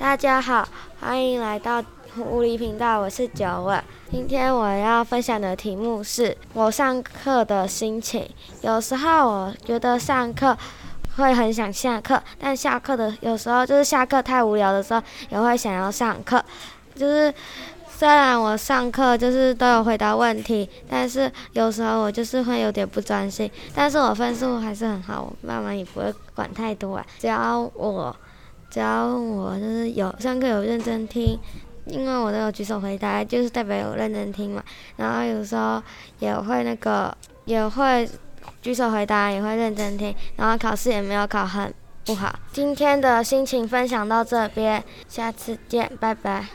大家好，欢迎来到狐狸频道，我是九尾。今天我要分享的题目是我上课的心情。有时候我觉得上课会很想下课，但下课的有时候就是下课太无聊的时候，也会想要上课。就是虽然我上课就是都有回答问题，但是有时候我就是会有点不专心。但是我分数还是很好，我妈妈也不会管太多啊，只要我。只要我就是有上课有认真听，因为我都有举手回答，就是代表有认真听嘛。然后有时候也会那个也会举手回答，也会认真听。然后考试也没有考很不好。今天的心情分享到这边，下次见，拜拜。